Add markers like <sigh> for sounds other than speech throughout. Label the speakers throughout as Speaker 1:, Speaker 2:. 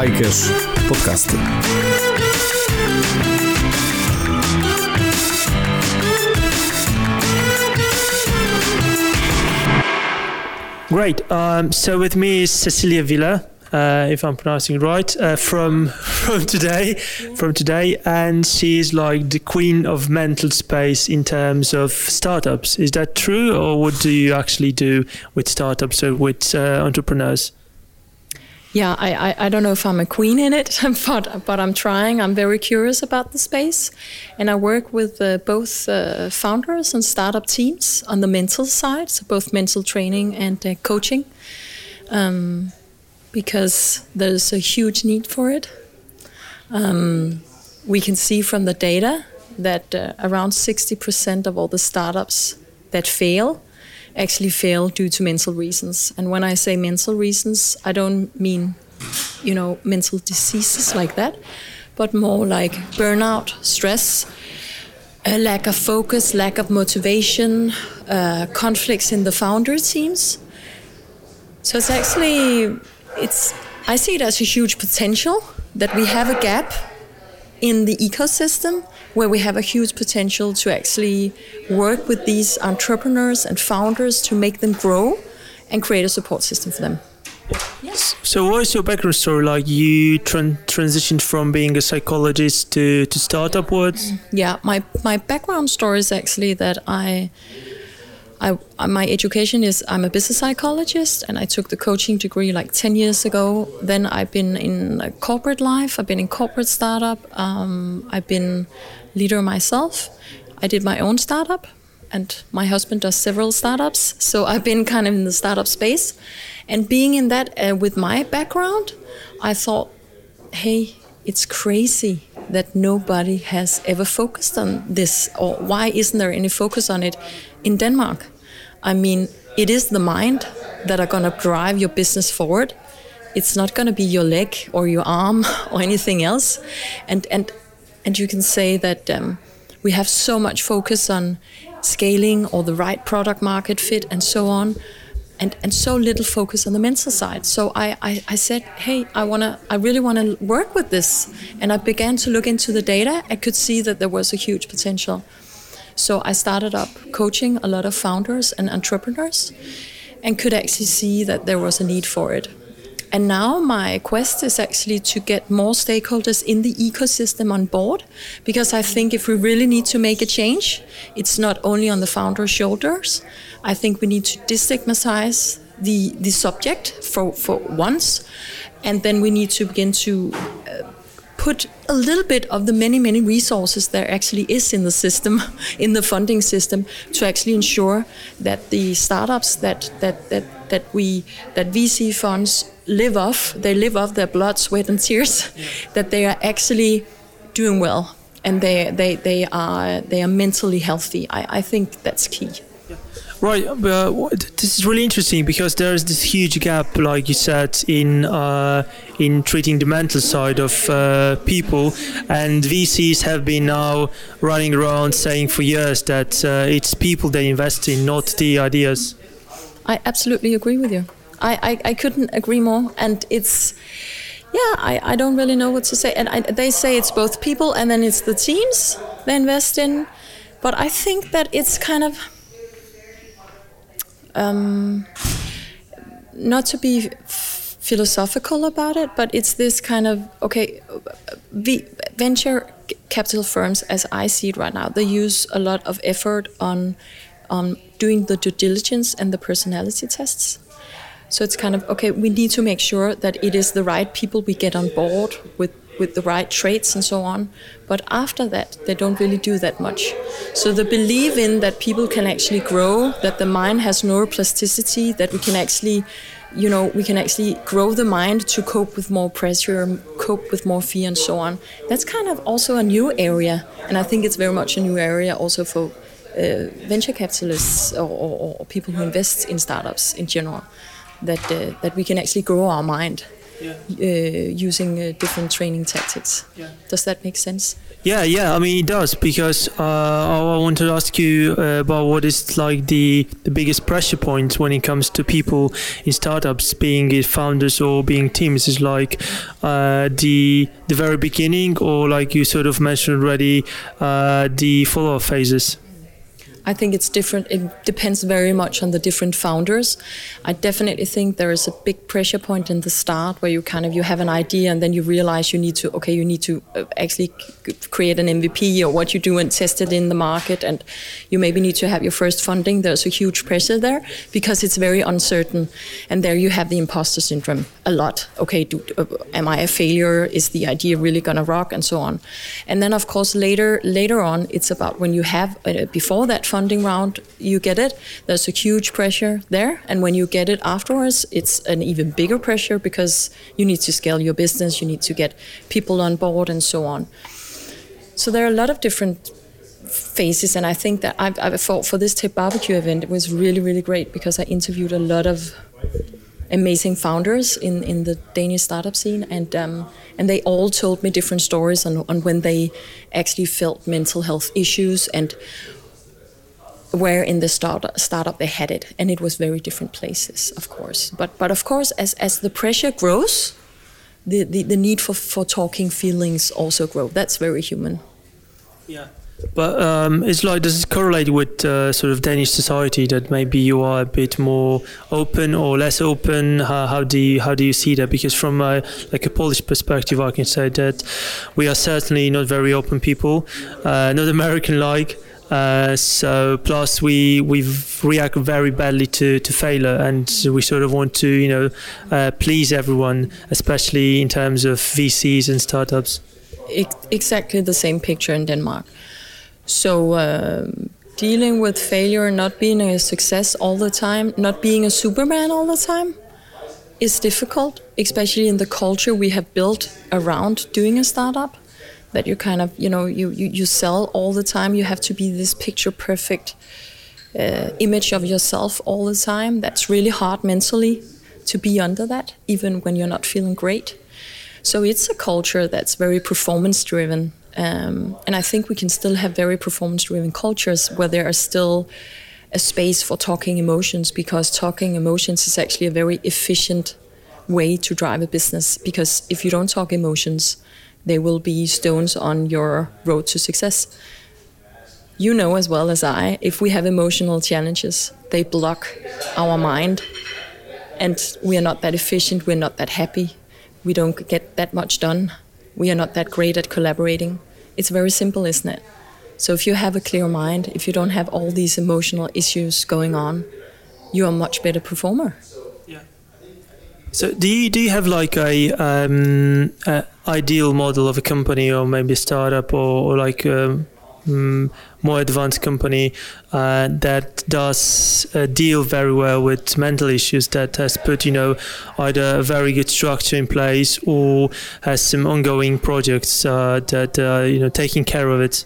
Speaker 1: Hikers podcasty.
Speaker 2: Great. Um, so with me is Cecilia Villa, uh, if I'm pronouncing it right, uh, from <laughs> from today, from today, and she's like the queen of mental space in terms of startups. Is that true, or what do you actually do with startups or with uh, entrepreneurs?
Speaker 3: Yeah, I, I, I, don't know if I'm a queen in it, <laughs> but but I'm trying. I'm very curious about the space, and I work with uh, both uh, founders and startup teams on the mental side, so both mental training and uh, coaching, um, because there's a huge need for it. Um, we can see from the data that uh, around 60% of all the startups that fail actually fail due to mental reasons. And when I say mental reasons, I don't mean, you know, mental diseases like that, but more like burnout, stress, a lack of focus, lack of motivation, uh, conflicts in the founder teams. So it's actually, it's, I see it as a huge potential that we have a gap in the ecosystem where we have a huge potential to actually work with these entrepreneurs and founders to make them grow and create a support system for them.
Speaker 2: Yes. So, what is your background story like? You tran- transitioned from being a psychologist to, to startup world?
Speaker 3: Yeah, my, my background story is actually that I I, my education is I'm a business psychologist and I took the coaching degree like 10 years ago. Then I've been in corporate life, I've been in corporate startup, um, I've been leader myself. I did my own startup and my husband does several startups. So I've been kind of in the startup space. And being in that uh, with my background, I thought, hey, it's crazy that nobody has ever focused on this, or why isn't there any focus on it in Denmark? I mean, it is the mind that are going to drive your business forward. It's not going to be your leg or your arm <laughs> or anything else. And and and you can say that um, we have so much focus on scaling or the right product market fit and so on and, and so little focus on the mental side. So I, I, I said, hey, I wanna, I really want to work with this, and I began to look into the data. I could see that there was a huge potential. So I started up coaching a lot of founders and entrepreneurs, and could actually see that there was a need for it. And now my quest is actually to get more stakeholders in the ecosystem on board because I think if we really need to make a change, it's not only on the founder's shoulders. I think we need to destigmatize the, the subject for, for once, and then we need to begin to put a little bit of the many many resources there actually is in the system <laughs> in the funding system to actually ensure that the startups that that that that we that VC funds live off, they live off their blood, sweat, and tears, yeah. that they are actually doing well and they they they are they are mentally healthy. I, I think that's key.
Speaker 2: Right, uh, this is really interesting because there is this huge gap, like you said, in uh, in treating the mental side of uh, people, and VCs have been now running around saying for years that uh, it's people they invest in, not the ideas.
Speaker 3: I absolutely agree with you. I, I, I couldn't agree more. And it's, yeah, I, I don't really know what to say. And I, they say it's both people and then it's the teams they invest in. But I think that it's kind of, um, not to be philosophical about it, but it's this kind of, okay, the venture capital firms, as I see it right now, they use a lot of effort on, on doing the due diligence and the personality tests so it's kind of okay. We need to make sure that it is the right people we get on board with with the right traits and so on. But after that, they don't really do that much. So the belief in that people can actually grow, that the mind has neuroplasticity, that we can actually, you know, we can actually grow the mind to cope with more pressure, cope with more fear, and so on. That's kind of also a new area, and I think it's very much a new area also for uh, venture capitalists or, or, or people who invest in startups in general that uh, that we can actually grow our mind uh, using uh, different training tactics.
Speaker 2: Yeah.
Speaker 3: Does that make sense?
Speaker 2: Yeah, yeah. I mean, it does because uh, I want to ask you uh, about what is like the the biggest pressure point when it comes to people in startups, being it founders or being teams. Is like uh, the the very beginning, or like you sort of mentioned already, uh, the follow up phases.
Speaker 3: I think it's different. It depends very much on the different founders. I definitely think there is a big pressure point in the start where you kind of you have an idea and then you realize you need to okay you need to uh, actually create an MVP or what you do and test it in the market and you maybe need to have your first funding. There's a huge pressure there because it's very uncertain and there you have the imposter syndrome a lot. Okay, do, uh, am I a failure? Is the idea really gonna rock and so on? And then of course later later on it's about when you have uh, before that funding round you get it. There's a huge pressure there. And when you get it afterwards it's an even bigger pressure because you need to scale your business you need to get people on board and so on. So there are a lot of different phases. And i think that i've, I've for, for this Tech Barbecue event it was really really great because i interviewed a lot of amazing founders in, in the Danish startup scene, and um, and they all told me different stories on, on when they actually felt mental health issues. And where in the start, startup they had it, and it was very different places, of course. But but of course, as as the pressure grows, the the, the need for for talking feelings also grow. That's very human.
Speaker 2: Yeah. But um, it's like does it correlate with uh, sort of Danish society that maybe you are a bit more open or less open? How, how do you how do you see that? Because from a, like a Polish perspective, I can say that we are certainly not very open people, uh, not American like. Uh, so plus we we react very badly to, to failure and we sort of want to you know uh, please everyone especially in terms of VCs and startups
Speaker 3: exactly the same picture in Denmark. So um dealing with failure, not being a success all the time, not being a Superman all the time, is difficult, especially in the culture we have built around doing a startup. That you kind of, you know, you, you, you sell all the time. You have to be this picture perfect uh, image of yourself all the time. That's really hard mentally to be under that, even when you're not feeling great. So it's a culture that's very performance driven. Um, and I think we can still have very performance driven cultures where there are still a space for talking emotions because talking emotions is actually a very efficient way to drive a business. Because if you don't talk emotions, they will be stones on your road to success. You know as well as I, if we have emotional challenges, they block our mind and we are not that efficient, we're not that happy, we don't get that much done, we are not that great at collaborating. It's very simple, isn't it? So if you have a clear mind, if you don't have all these emotional issues going on, you're a much better performer.
Speaker 2: So do you do you have like a, um, a ideal model of a company or maybe a startup or, or like a um, more advanced company uh, that does uh, deal very well with mental issues that has put you know either a very good structure in place or has some ongoing projects uh, that uh, you know taking care of it.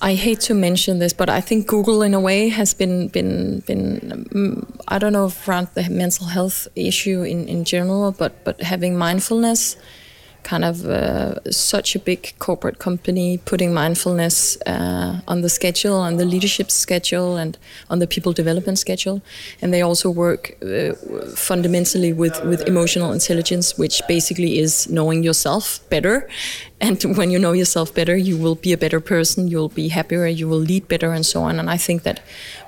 Speaker 3: I hate to mention this, but I think Google, in a way, has been been been. Um, I don't know around the mental health issue in in general, but but having mindfulness, kind of uh, such a big corporate company putting mindfulness uh, on the schedule, on the leadership schedule, and on the people development schedule, and they also work uh, fundamentally with with emotional intelligence, which basically is knowing yourself better. And when you know yourself better you will be a better person you'll be happier you will lead better and so on. And i think that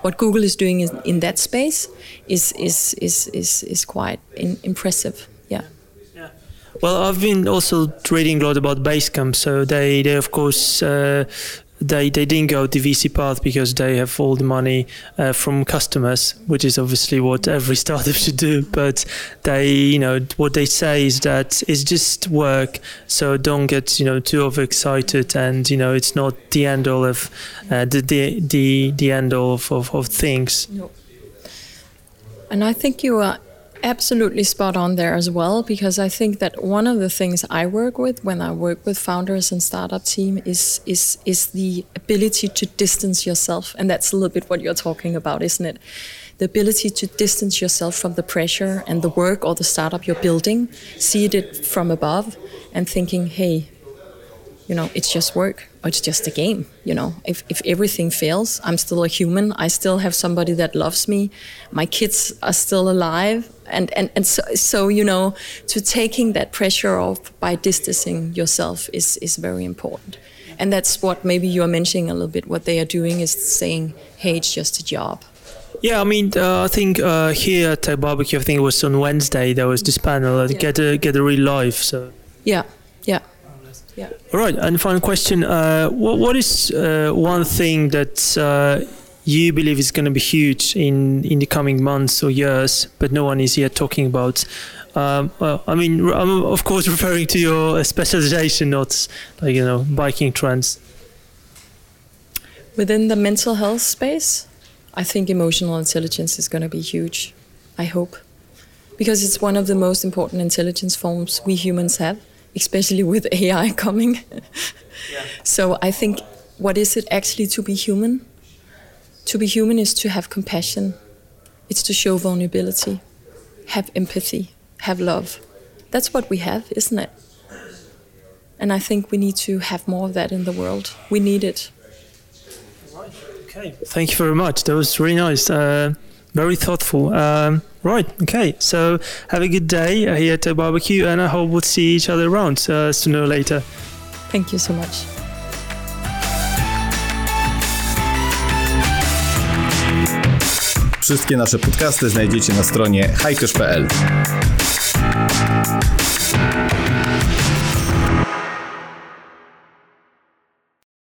Speaker 3: what google is doing in, in that space is is is is, is quite in, impressive
Speaker 2: Well, I've been also reading a lot about Basecamp. So they, they of course, uh, they they didn't go the VC path because they have all the money uh, from customers, which is obviously what every <laughs> startup should do. But they, you know, what they say is that it's just work. So don't get you know too overexcited, and you know it's not the end all of uh, the, the the the end all of, of, of things.
Speaker 3: And I think you are absolutely spot on there as well, because I think that one of the things I work with when I work with founders and startup team is is is the ability to distance yourself, and that's a little bit what you're talking about, isn't it? the ability to distance yourself from the pressure and the work or the startup you're building, see it from above, and thinking, hey, you know, it's just work or it's just a game. You know, if, if everything fails, I'm still a human. I still have somebody that loves me. My kids are still alive. And, and, and so, so, you know, to taking that pressure off by distancing yourself is, is very important. And that's what maybe you are mentioning a little bit. What they are doing is saying, hey, it's just a job.
Speaker 2: Yeah, I mean, uh, I think uh, here at Tech Barbecue, I think it was on Wednesday, there was this panel, uh, yeah. get a get a real life. So
Speaker 3: yeah, yeah.
Speaker 2: Yeah. All right, and final question: uh, what, what is uh, one thing that uh, you believe is going to be huge in in the coming months or years, but no one is yet talking about? Um, well, I mean, I'm of course <laughs> referring to your specialization, not like you know biking trends.
Speaker 3: Within the mental health space, I think emotional intelligence is going to be huge. I hope. Because it's one of the most important intelligence forms we humans have, especially with <laughs> AI coming. yeah. So I think what is it actually to be human? To be human is to have compassion, it's to show vulnerability, have empathy, have love. That's what we have, isn't it? And I think we need to have more of that in the world. We need it.
Speaker 2: Okay, thank you very much. That was really nice. Uh, very thoughtful. Um, right, okay. So have a good day here at the barbecue, and I hope we'll see each other around uh, sooner or later.
Speaker 3: Thank you so much.
Speaker 1: Wszystkie nasze podcasty znajdziecie na stronie hajkosz.pl.